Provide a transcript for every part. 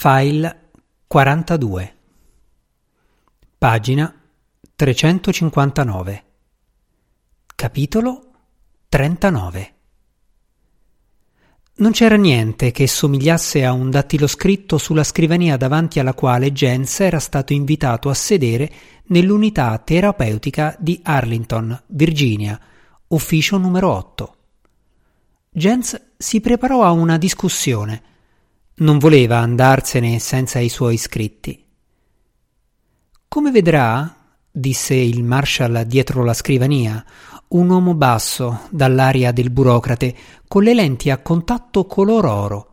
File 42 Pagina 359 Capitolo 39 Non c'era niente che somigliasse a un dattiloscritto sulla scrivania davanti alla quale Jens era stato invitato a sedere nell'unità terapeutica di Arlington, Virginia, ufficio numero 8. Jens si preparò a una discussione non voleva andarsene senza i suoi scritti. Come vedrà, disse il Marshal dietro la scrivania, un uomo basso, dall'aria del burocrate, con le lenti a contatto color oro.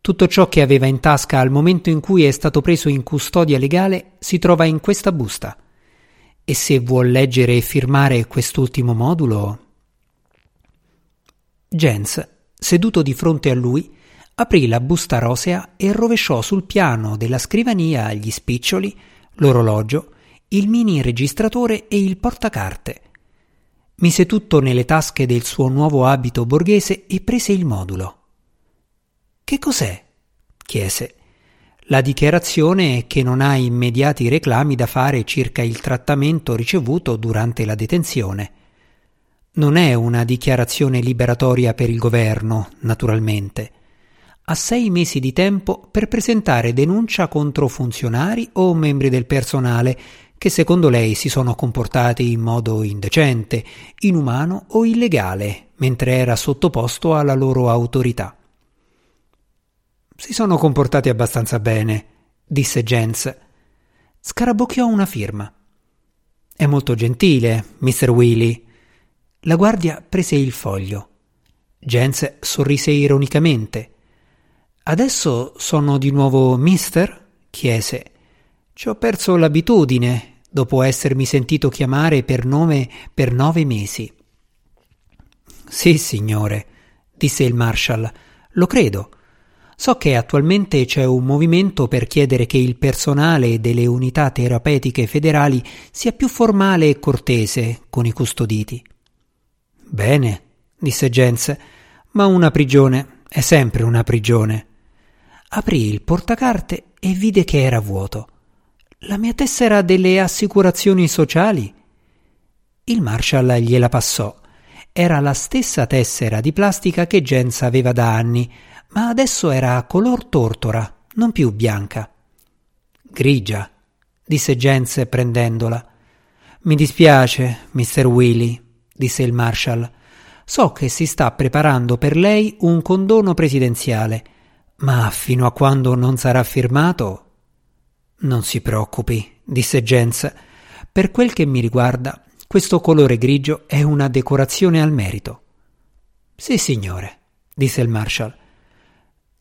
Tutto ciò che aveva in tasca al momento in cui è stato preso in custodia legale si trova in questa busta. E se vuol leggere e firmare quest'ultimo modulo. Jens, seduto di fronte a lui, aprì la busta rosea e rovesciò sul piano della scrivania gli spiccioli, l'orologio, il mini registratore e il portacarte. Mise tutto nelle tasche del suo nuovo abito borghese e prese il modulo. Che cos'è? chiese. La dichiarazione è che non ha immediati reclami da fare circa il trattamento ricevuto durante la detenzione. Non è una dichiarazione liberatoria per il governo, naturalmente ha sei mesi di tempo per presentare denuncia contro funzionari o membri del personale che secondo lei si sono comportati in modo indecente, inumano o illegale mentre era sottoposto alla loro autorità. Si sono comportati abbastanza bene, disse Jens. Scarabocchiò una firma. È molto gentile, Mr. Willy. La guardia prese il foglio. Jens sorrise ironicamente. Adesso sono di nuovo mister? chiese. Ci ho perso l'abitudine, dopo essermi sentito chiamare per nome per nove mesi. Sì, signore, disse il Marshal, lo credo. So che attualmente c'è un movimento per chiedere che il personale delle unità terapeutiche federali sia più formale e cortese con i custoditi. Bene, disse Jens, ma una prigione è sempre una prigione aprì il portacarte e vide che era vuoto. La mia tessera delle assicurazioni sociali? Il Marshall gliela passò. Era la stessa tessera di plastica che Jens aveva da anni, ma adesso era color tortora, non più bianca. Grigia, disse Jens prendendola. Mi dispiace, Mr. Willy, disse il Marshall. So che si sta preparando per lei un condono presidenziale ma fino a quando non sarà firmato? Non si preoccupi, disse Jens. Per quel che mi riguarda, questo colore grigio è una decorazione al merito. Sì, signore, disse il Marshal.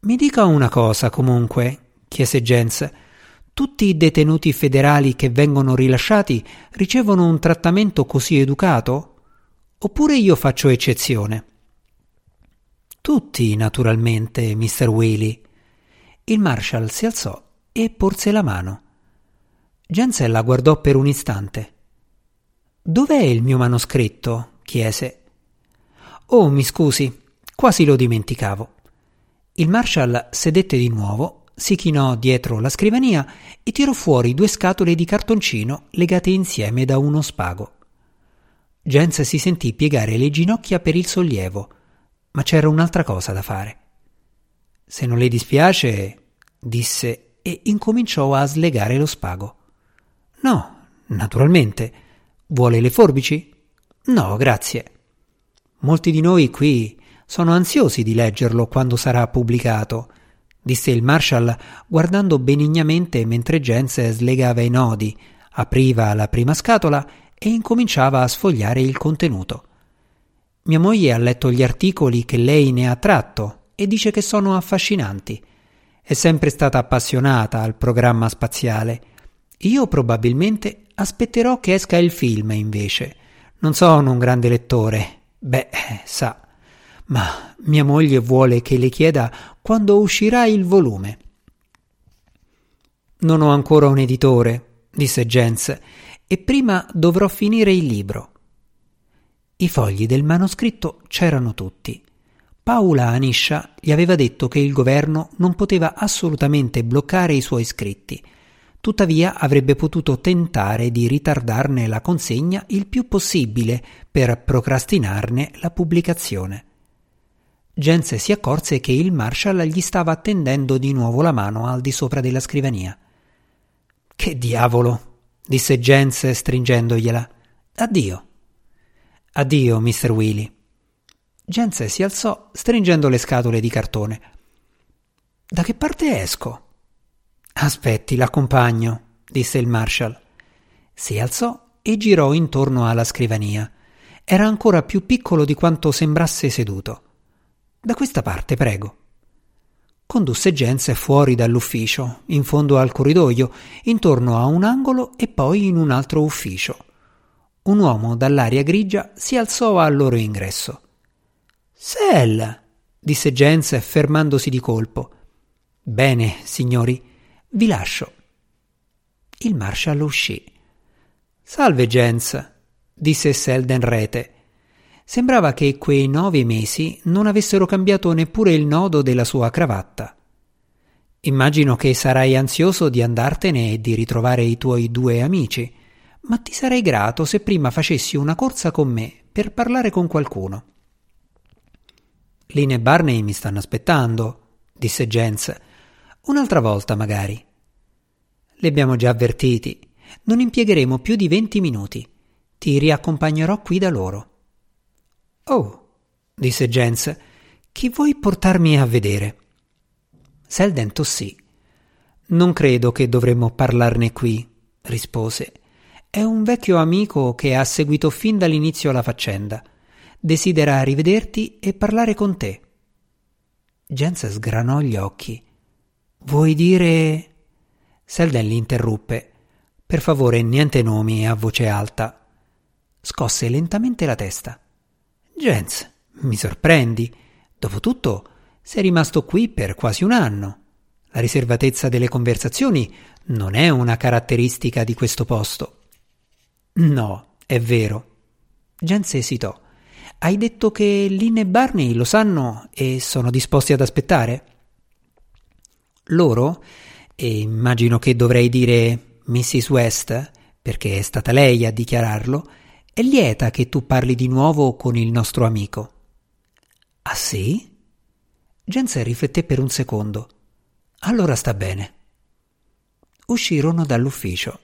Mi dica una cosa, comunque, chiese Jens. Tutti i detenuti federali che vengono rilasciati ricevono un trattamento così educato? Oppure io faccio eccezione? Tutti, naturalmente, Mr. Whaley. Il Marshal si alzò e porse la mano. Jensen la guardò per un istante. Dov'è il mio manoscritto? chiese. Oh, mi scusi, quasi lo dimenticavo. Il Marshal sedette di nuovo, si chinò dietro la scrivania e tirò fuori due scatole di cartoncino legate insieme da uno spago. Jens si sentì piegare le ginocchia per il sollievo ma c'era un'altra cosa da fare. Se non le dispiace, disse e incominciò a slegare lo spago. No, naturalmente. Vuole le forbici? No, grazie. Molti di noi qui sono ansiosi di leggerlo quando sarà pubblicato, disse il Marshal guardando benignamente mentre Jens slegava i nodi, apriva la prima scatola e incominciava a sfogliare il contenuto. Mia moglie ha letto gli articoli che lei ne ha tratto e dice che sono affascinanti. È sempre stata appassionata al programma spaziale. Io probabilmente aspetterò che esca il film, invece. Non sono un grande lettore. Beh, sa. Ma mia moglie vuole che le chieda quando uscirà il volume. Non ho ancora un editore, disse Jens, e prima dovrò finire il libro. I fogli del manoscritto c'erano tutti. Paula Aniscia gli aveva detto che il governo non poteva assolutamente bloccare i suoi scritti, tuttavia avrebbe potuto tentare di ritardarne la consegna il più possibile per procrastinarne la pubblicazione. Jens si accorse che il Marshall gli stava tendendo di nuovo la mano al di sopra della scrivania. Che diavolo! disse Jens stringendogliela. Addio. Addio, Mr. Willy. Jens si alzò stringendo le scatole di cartone. Da che parte esco? Aspetti, l'accompagno, disse il Marshall. Si alzò e girò intorno alla scrivania. Era ancora più piccolo di quanto sembrasse seduto. Da questa parte, prego. Condusse Jens fuori dall'ufficio, in fondo al corridoio, intorno a un angolo e poi in un altro ufficio. Un uomo dall'aria grigia si alzò al loro ingresso. Sel, disse Jens fermandosi di colpo. Bene, signori, vi lascio. Il Marshall uscì. Salve, Jens, disse Selden Rete. Sembrava che quei nove mesi non avessero cambiato neppure il nodo della sua cravatta. Immagino che sarai ansioso di andartene e di ritrovare i tuoi due amici, ma ti sarei grato se prima facessi una corsa con me per parlare con qualcuno. Lynn e Barney mi stanno aspettando, disse Jens. Un'altra volta, magari. Li abbiamo già avvertiti. Non impiegheremo più di venti minuti. Ti riaccompagnerò qui da loro. Oh, disse Jens, chi vuoi portarmi a vedere? Selden tossì. Non credo che dovremmo parlarne qui, rispose. È un vecchio amico che ha seguito fin dall'inizio la faccenda. Desidera rivederti e parlare con te. Jens sgranò gli occhi. Vuoi dire. Selden l'interruppe. Per favore, niente nomi a voce alta. Scosse lentamente la testa. Jens, mi sorprendi. Dopotutto, sei rimasto qui per quasi un anno. La riservatezza delle conversazioni non è una caratteristica di questo posto. No, è vero. Jens esitò. Hai detto che Lynn e Barney lo sanno e sono disposti ad aspettare? Loro, e immagino che dovrei dire Mrs. West, perché è stata lei a dichiararlo, è lieta che tu parli di nuovo con il nostro amico. Ah sì? Jensen rifletté per un secondo. Allora sta bene. Uscirono dall'ufficio.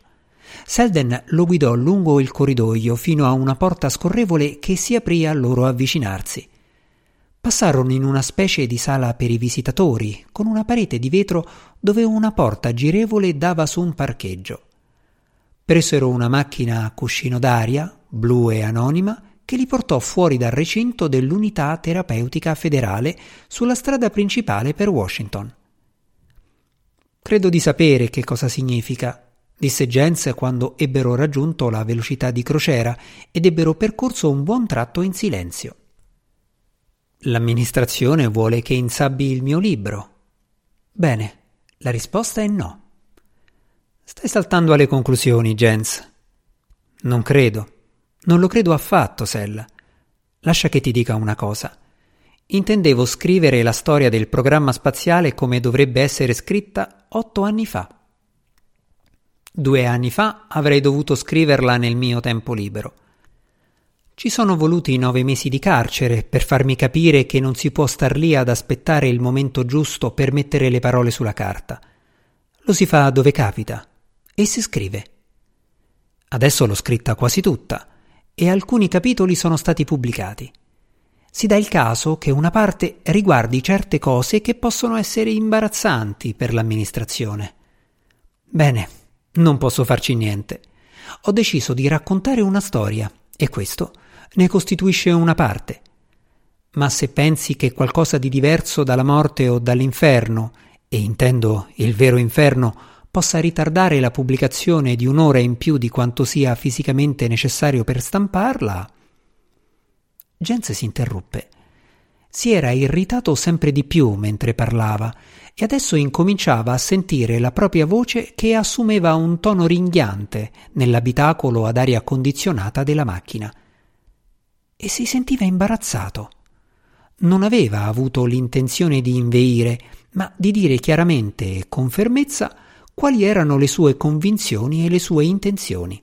Selden lo guidò lungo il corridoio fino a una porta scorrevole che si aprì a loro avvicinarsi. Passarono in una specie di sala per i visitatori, con una parete di vetro dove una porta girevole dava su un parcheggio. Presero una macchina a cuscino d'aria, blu e anonima, che li portò fuori dal recinto dell'unità terapeutica federale sulla strada principale per Washington. Credo di sapere che cosa significa, disse Jens quando ebbero raggiunto la velocità di crociera ed ebbero percorso un buon tratto in silenzio. L'amministrazione vuole che insabbi il mio libro. Bene, la risposta è no. Stai saltando alle conclusioni, Jens. Non credo. Non lo credo affatto, Sella. Lascia che ti dica una cosa. Intendevo scrivere la storia del programma spaziale come dovrebbe essere scritta otto anni fa. Due anni fa avrei dovuto scriverla nel mio tempo libero. Ci sono voluti nove mesi di carcere per farmi capire che non si può star lì ad aspettare il momento giusto per mettere le parole sulla carta. Lo si fa dove capita e si scrive. Adesso l'ho scritta quasi tutta e alcuni capitoli sono stati pubblicati. Si dà il caso che una parte riguardi certe cose che possono essere imbarazzanti per l'amministrazione. Bene, non posso farci niente. Ho deciso di raccontare una storia e questo ne costituisce una parte. Ma se pensi che qualcosa di diverso dalla morte o dall'inferno, e intendo il vero inferno, possa ritardare la pubblicazione di un'ora in più di quanto sia fisicamente necessario per stamparla. Jens si interruppe. Si era irritato sempre di più mentre parlava e adesso incominciava a sentire la propria voce che assumeva un tono ringhiante nell'abitacolo ad aria condizionata della macchina. E si sentiva imbarazzato. non aveva avuto l'intenzione di inveire, ma di dire chiaramente e con fermezza quali erano le sue convinzioni e le sue intenzioni.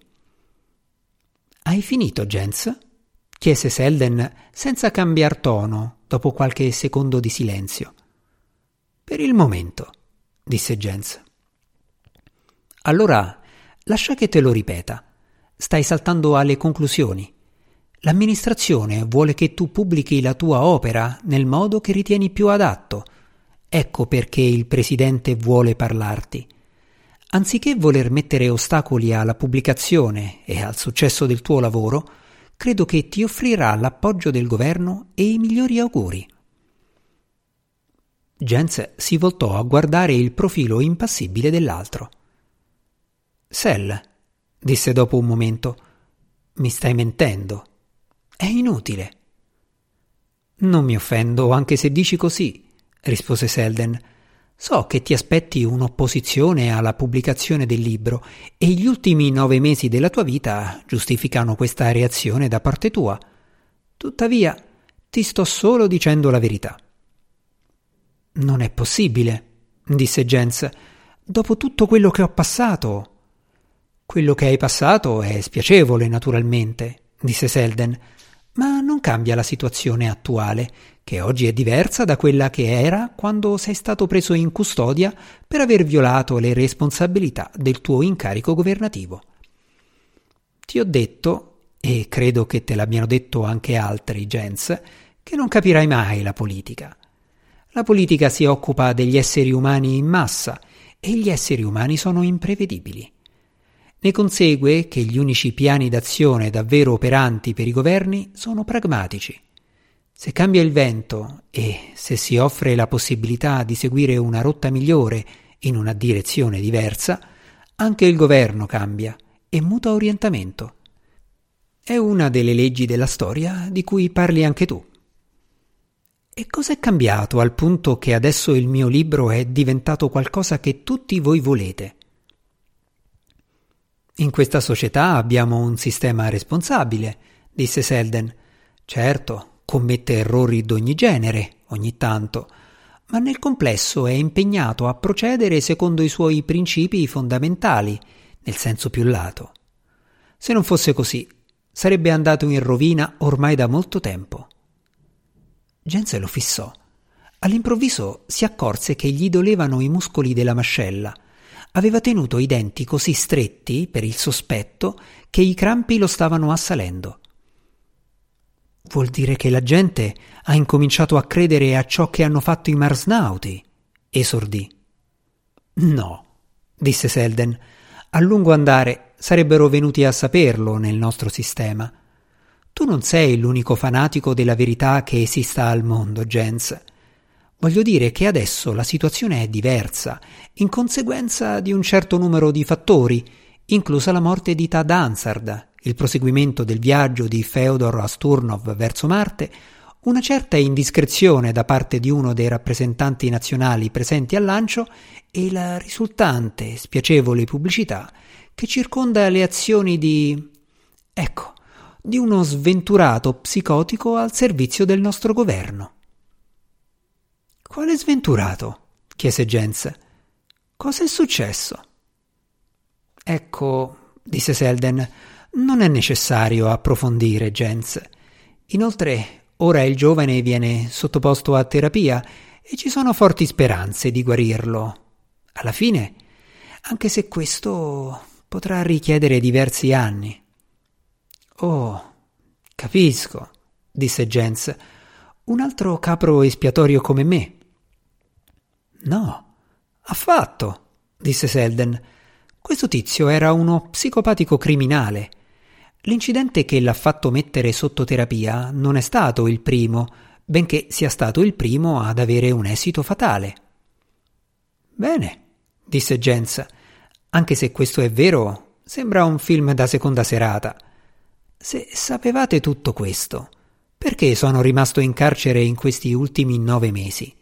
Hai finito, Jens? Chiese Selden senza cambiar tono dopo qualche secondo di silenzio. Per il momento, disse Jens. Allora lascia che te lo ripeta. Stai saltando alle conclusioni. L'amministrazione vuole che tu pubblichi la tua opera nel modo che ritieni più adatto. Ecco perché il presidente vuole parlarti. Anziché voler mettere ostacoli alla pubblicazione e al successo del tuo lavoro, credo che ti offrirà l'appoggio del governo e i migliori auguri. Jens si voltò a guardare il profilo impassibile dell'altro. Sel, disse dopo un momento, mi stai mentendo. È inutile. Non mi offendo anche se dici così, rispose Selden. So che ti aspetti un'opposizione alla pubblicazione del libro e gli ultimi nove mesi della tua vita giustificano questa reazione da parte tua. Tuttavia, ti sto solo dicendo la verità. Non è possibile, disse Jens. Dopo tutto quello che ho passato. Quello che hai passato è spiacevole, naturalmente, disse Selden, ma non cambia la situazione attuale, che oggi è diversa da quella che era quando sei stato preso in custodia per aver violato le responsabilità del tuo incarico governativo. Ti ho detto, e credo che te l'abbiano detto anche altri, Jens, che non capirai mai la politica. La politica si occupa degli esseri umani in massa e gli esseri umani sono imprevedibili. Ne consegue che gli unici piani d'azione davvero operanti per i governi sono pragmatici. Se cambia il vento e se si offre la possibilità di seguire una rotta migliore in una direzione diversa, anche il governo cambia e muta orientamento. È una delle leggi della storia di cui parli anche tu. E cos'è cambiato al punto che adesso il mio libro è diventato qualcosa che tutti voi volete? In questa società abbiamo un sistema responsabile, disse Selden. Certo, commette errori d'ogni genere, ogni tanto, ma nel complesso è impegnato a procedere secondo i suoi principi fondamentali, nel senso più lato. Se non fosse così, sarebbe andato in rovina ormai da molto tempo. Genze lo fissò. All'improvviso si accorse che gli dolevano i muscoli della mascella aveva tenuto i denti così stretti per il sospetto che i crampi lo stavano assalendo. Vuol dire che la gente ha incominciato a credere a ciò che hanno fatto i marsnauti, esordì. No, disse Selden, a lungo andare sarebbero venuti a saperlo nel nostro sistema. Tu non sei l'unico fanatico della verità che esista al mondo, Jens. Voglio dire che adesso la situazione è diversa, in conseguenza di un certo numero di fattori, inclusa la morte di Tad Ansard, il proseguimento del viaggio di Feodor Asturnov verso Marte, una certa indiscrezione da parte di uno dei rappresentanti nazionali presenti al lancio e la risultante spiacevole pubblicità che circonda le azioni di... ecco, di uno sventurato psicotico al servizio del nostro governo. Quale sventurato? chiese Jens. Cosa è successo? Ecco, disse Selden, non è necessario approfondire, Jens. Inoltre, ora il giovane viene sottoposto a terapia e ci sono forti speranze di guarirlo. Alla fine, anche se questo potrà richiedere diversi anni. Oh, capisco, disse Jens. Un altro capro espiatorio come me. No, affatto, disse Selden. Questo tizio era uno psicopatico criminale. L'incidente che l'ha fatto mettere sotto terapia non è stato il primo, benché sia stato il primo ad avere un esito fatale. Bene, disse Jens. Anche se questo è vero, sembra un film da seconda serata. Se sapevate tutto questo, perché sono rimasto in carcere in questi ultimi nove mesi?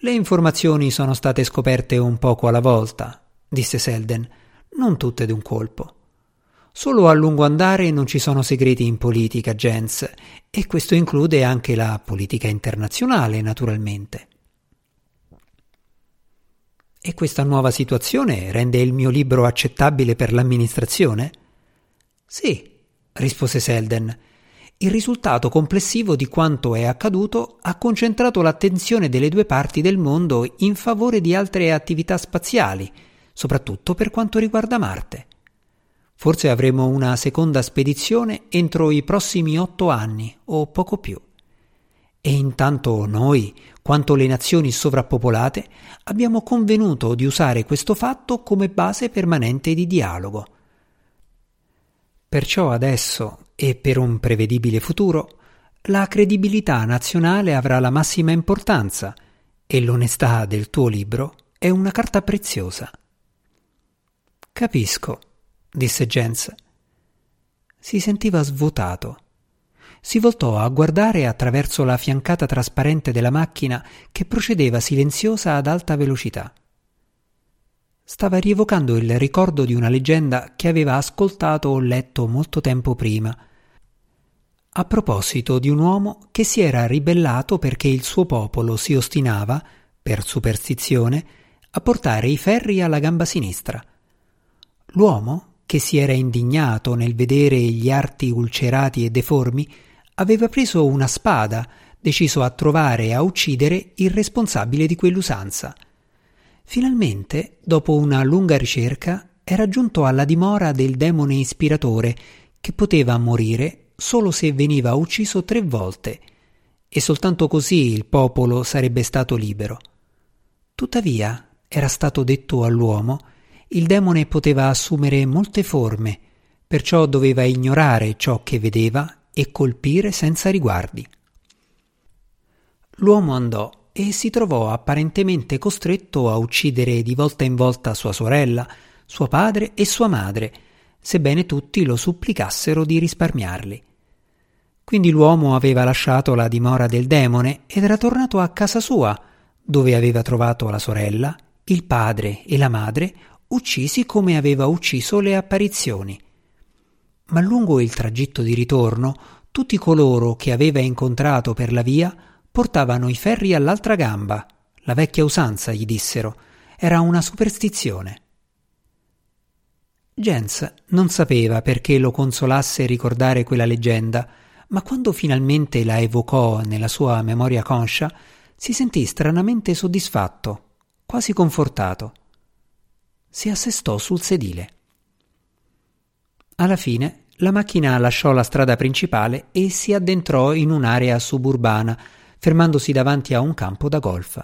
Le informazioni sono state scoperte un poco alla volta, disse Selden, non tutte d'un colpo. Solo a lungo andare non ci sono segreti in politica, Jens, e questo include anche la politica internazionale, naturalmente. E questa nuova situazione rende il mio libro accettabile per l'amministrazione? Sì, rispose Selden. Il risultato complessivo di quanto è accaduto ha concentrato l'attenzione delle due parti del mondo in favore di altre attività spaziali, soprattutto per quanto riguarda Marte. Forse avremo una seconda spedizione entro i prossimi otto anni o poco più. E intanto noi, quanto le nazioni sovrappopolate, abbiamo convenuto di usare questo fatto come base permanente di dialogo. Perciò adesso, e per un prevedibile futuro, la credibilità nazionale avrà la massima importanza e l'onestà del tuo libro è una carta preziosa. Capisco, disse Jens. Si sentiva svuotato. Si voltò a guardare attraverso la fiancata trasparente della macchina che procedeva silenziosa ad alta velocità. Stava rievocando il ricordo di una leggenda che aveva ascoltato o letto molto tempo prima, a proposito di un uomo che si era ribellato perché il suo popolo si ostinava, per superstizione, a portare i ferri alla gamba sinistra. L'uomo, che si era indignato nel vedere gli arti ulcerati e deformi, aveva preso una spada, deciso a trovare e a uccidere il responsabile di quell'usanza. Finalmente, dopo una lunga ricerca, era giunto alla dimora del demone ispiratore, che poteva morire solo se veniva ucciso tre volte, e soltanto così il popolo sarebbe stato libero. Tuttavia, era stato detto all'uomo il demone poteva assumere molte forme, perciò doveva ignorare ciò che vedeva e colpire senza riguardi. L'uomo andò e si trovò apparentemente costretto a uccidere di volta in volta sua sorella, suo padre e sua madre, sebbene tutti lo supplicassero di risparmiarli. Quindi l'uomo aveva lasciato la dimora del demone ed era tornato a casa sua, dove aveva trovato la sorella, il padre e la madre uccisi come aveva ucciso le apparizioni. Ma lungo il tragitto di ritorno, tutti coloro che aveva incontrato per la via portavano i ferri all'altra gamba. La vecchia usanza, gli dissero, era una superstizione. Jens non sapeva perché lo consolasse ricordare quella leggenda, ma quando finalmente la evocò nella sua memoria conscia, si sentì stranamente soddisfatto, quasi confortato si assestò sul sedile. Alla fine la macchina lasciò la strada principale e si addentrò in un'area suburbana, fermandosi davanti a un campo da golf.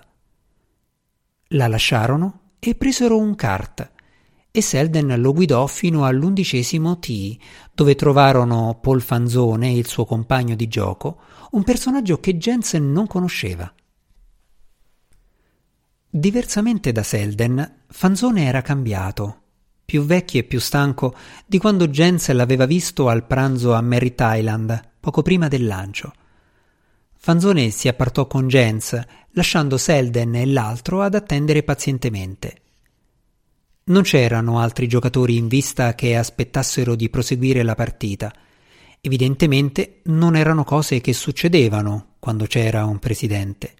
La lasciarono e presero un kart e Selden lo guidò fino all'undicesimo tee, dove trovarono Paul Fanzone e il suo compagno di gioco, un personaggio che Jensen non conosceva. Diversamente da Selden, Fanzone era cambiato, più vecchio e più stanco di quando Jens l'aveva visto al pranzo a Merritt Island, poco prima del lancio. Fanzone si appartò con Jens, lasciando Selden e l'altro ad attendere pazientemente. Non c'erano altri giocatori in vista che aspettassero di proseguire la partita. Evidentemente non erano cose che succedevano quando c'era un presidente.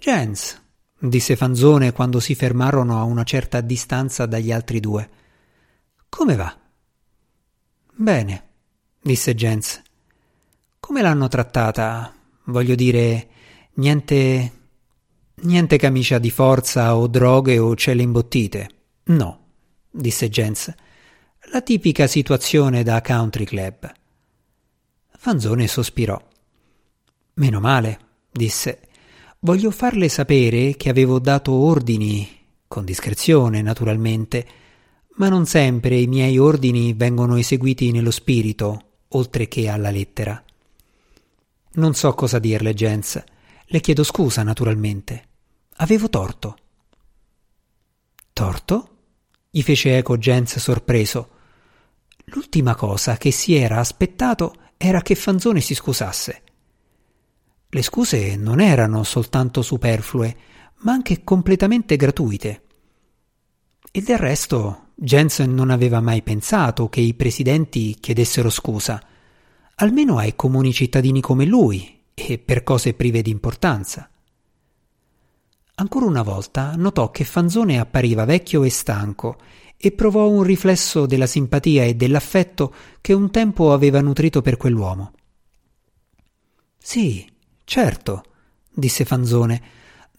Jens, disse Fanzone quando si fermarono a una certa distanza dagli altri due. Come va? Bene, disse Jens. Come l'hanno trattata? Voglio dire, niente. niente camicia di forza o droghe o celle imbottite. No, disse Jens. La tipica situazione da country club. Fanzone sospirò. Meno male, disse. Voglio farle sapere che avevo dato ordini, con discrezione naturalmente, ma non sempre i miei ordini vengono eseguiti nello spirito, oltre che alla lettera. Non so cosa dirle, Jens. Le chiedo scusa, naturalmente. Avevo torto. Torto? gli fece eco Jens sorpreso. L'ultima cosa che si era aspettato era che Fanzone si scusasse. Le scuse non erano soltanto superflue, ma anche completamente gratuite. E del resto, Jens non aveva mai pensato che i presidenti chiedessero scusa, almeno ai comuni cittadini come lui e per cose prive di importanza. Ancora una volta notò che Fanzone appariva vecchio e stanco e provò un riflesso della simpatia e dell'affetto che un tempo aveva nutrito per quell'uomo. Sì, certo, disse Fanzone.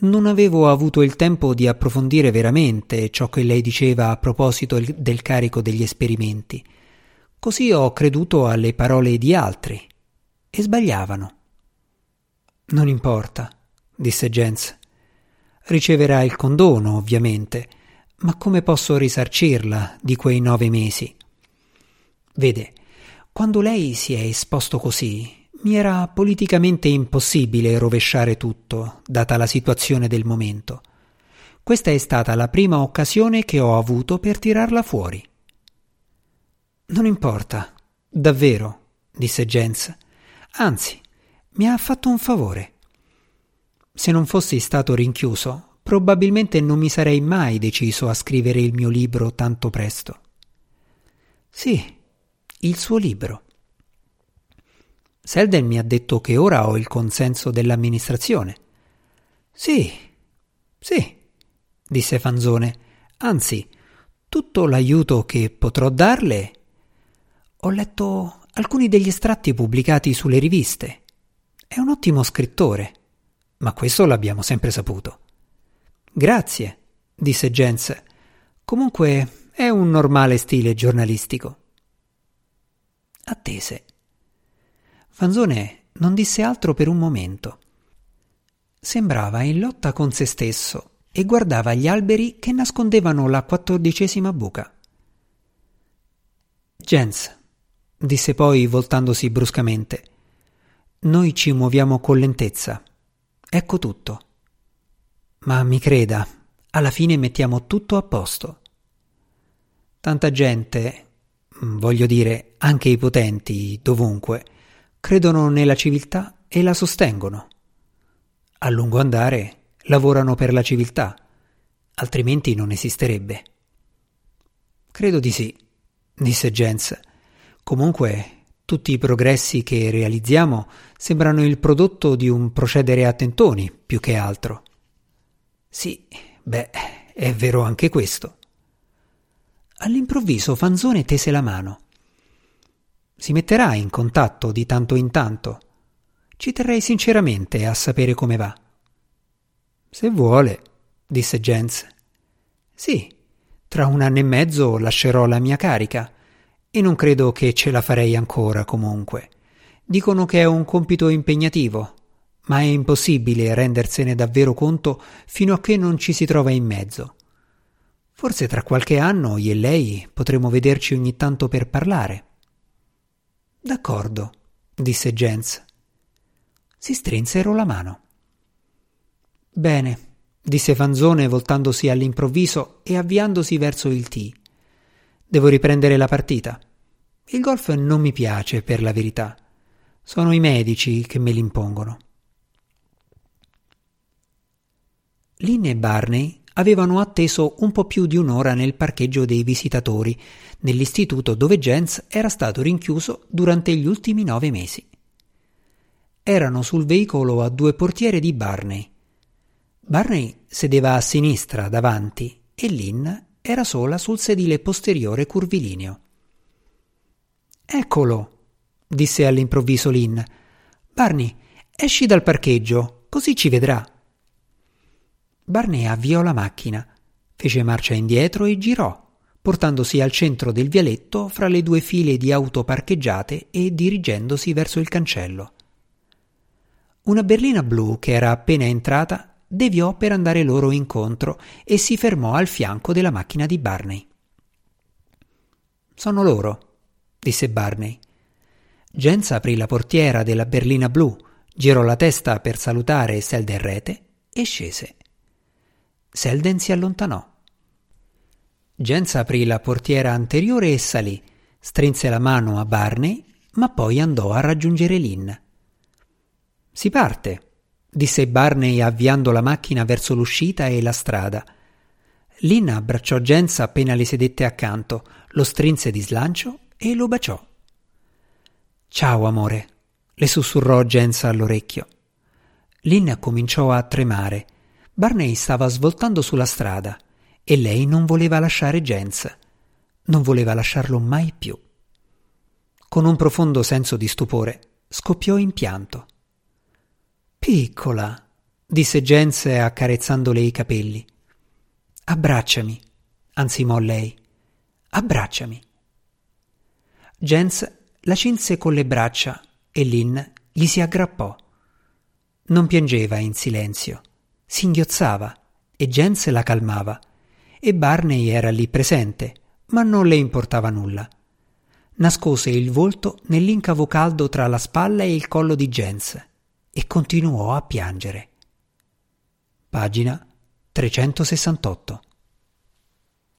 Non avevo avuto il tempo di approfondire veramente ciò che lei diceva a proposito del carico degli esperimenti. Così ho creduto alle parole di altri. E sbagliavano. Non importa, disse Jens. Riceverà il condono, ovviamente, ma come posso risarcirla di quei nove mesi? Vede, quando lei si è esposto così, mi era politicamente impossibile rovesciare tutto, data la situazione del momento. Questa è stata la prima occasione che ho avuto per tirarla fuori. Non importa, davvero, disse Jens. Anzi, mi ha fatto un favore. Se non fossi stato rinchiuso, probabilmente non mi sarei mai deciso a scrivere il mio libro tanto presto. Sì, il suo libro. Selden mi ha detto che ora ho il consenso dell'amministrazione. Sì, sì, disse Fanzone. Anzi, tutto l'aiuto che potrò darle. Ho letto alcuni degli estratti pubblicati sulle riviste. È un ottimo scrittore, ma questo l'abbiamo sempre saputo. Grazie, disse Jens. Comunque è un normale stile giornalistico. Attese. Fanzone non disse altro per un momento. Sembrava in lotta con se stesso e guardava gli alberi che nascondevano la quattordicesima buca. Jens, disse poi voltandosi bruscamente, noi ci muoviamo con lentezza. Ecco tutto. Ma mi creda, alla fine mettiamo tutto a posto. Tanta gente, voglio dire, anche i potenti, dovunque, credono nella civiltà e la sostengono. A lungo andare lavorano per la civiltà, altrimenti non esisterebbe. Credo di sì, disse Jens. Comunque, tutti i progressi che realizziamo sembrano il prodotto di un procedere a tentoni più che altro. Sì, beh, è vero anche questo. All'improvviso Fanzone tese la mano. Si metterà in contatto di tanto in tanto. Ci terrei sinceramente a sapere come va. Se vuole, disse Jens. Sì, tra un anno e mezzo lascerò la mia carica e non credo che ce la farei ancora comunque. Dicono che è un compito impegnativo, ma è impossibile rendersene davvero conto fino a che non ci si trova in mezzo. Forse tra qualche anno io e lei potremo vederci ogni tanto per parlare. D'accordo, disse Jens. Si strinsero la mano. Bene, disse Fanzone voltandosi all'improvviso e avviandosi verso il tee. Devo riprendere la partita. Il golf non mi piace, per la verità. Sono i medici che me l'impongono. Lynn e Barney avevano atteso un po' più di un'ora nel parcheggio dei visitatori, nell'istituto dove Jens era stato rinchiuso durante gli ultimi nove mesi. Erano sul veicolo a due portiere di Barney. Barney sedeva a sinistra davanti e Lynn era sola sul sedile posteriore curvilineo. Eccolo, disse all'improvviso Lynn. Barney, esci dal parcheggio, così ci vedrà. Barney avviò la macchina, fece marcia indietro e girò, portandosi al centro del vialetto fra le due file di auto parcheggiate e dirigendosi verso il cancello. Una berlina blu che era appena entrata deviò per andare loro incontro e si fermò al fianco della macchina di Barney. Sono loro, disse Barney. Jens aprì la portiera della berlina blu, girò la testa per salutare Selden Rete e scese. Selden si allontanò. Jens aprì la portiera anteriore e salì, strinse la mano a Barney, ma poi andò a raggiungere Lynn. Si parte, disse Barney avviando la macchina verso l'uscita e la strada. Lynn abbracciò Jens appena le sedette accanto, lo strinse di slancio e lo baciò. Ciao amore, le sussurrò Jens all'orecchio. Lynn cominciò a tremare. Barney stava svoltando sulla strada e lei non voleva lasciare Jens. Non voleva lasciarlo mai più. Con un profondo senso di stupore scoppiò in pianto. Piccola, disse Jens accarezzandole i capelli. Abbracciami, ansimò lei. Abbracciami. Jens la cinse con le braccia e Lynn gli si aggrappò. Non piangeva in silenzio, singhiozzava e Jens la calmava e Barney era lì presente, ma non le importava nulla. Nascose il volto nell'incavo caldo tra la spalla e il collo di Jens e continuò a piangere. Pagina 368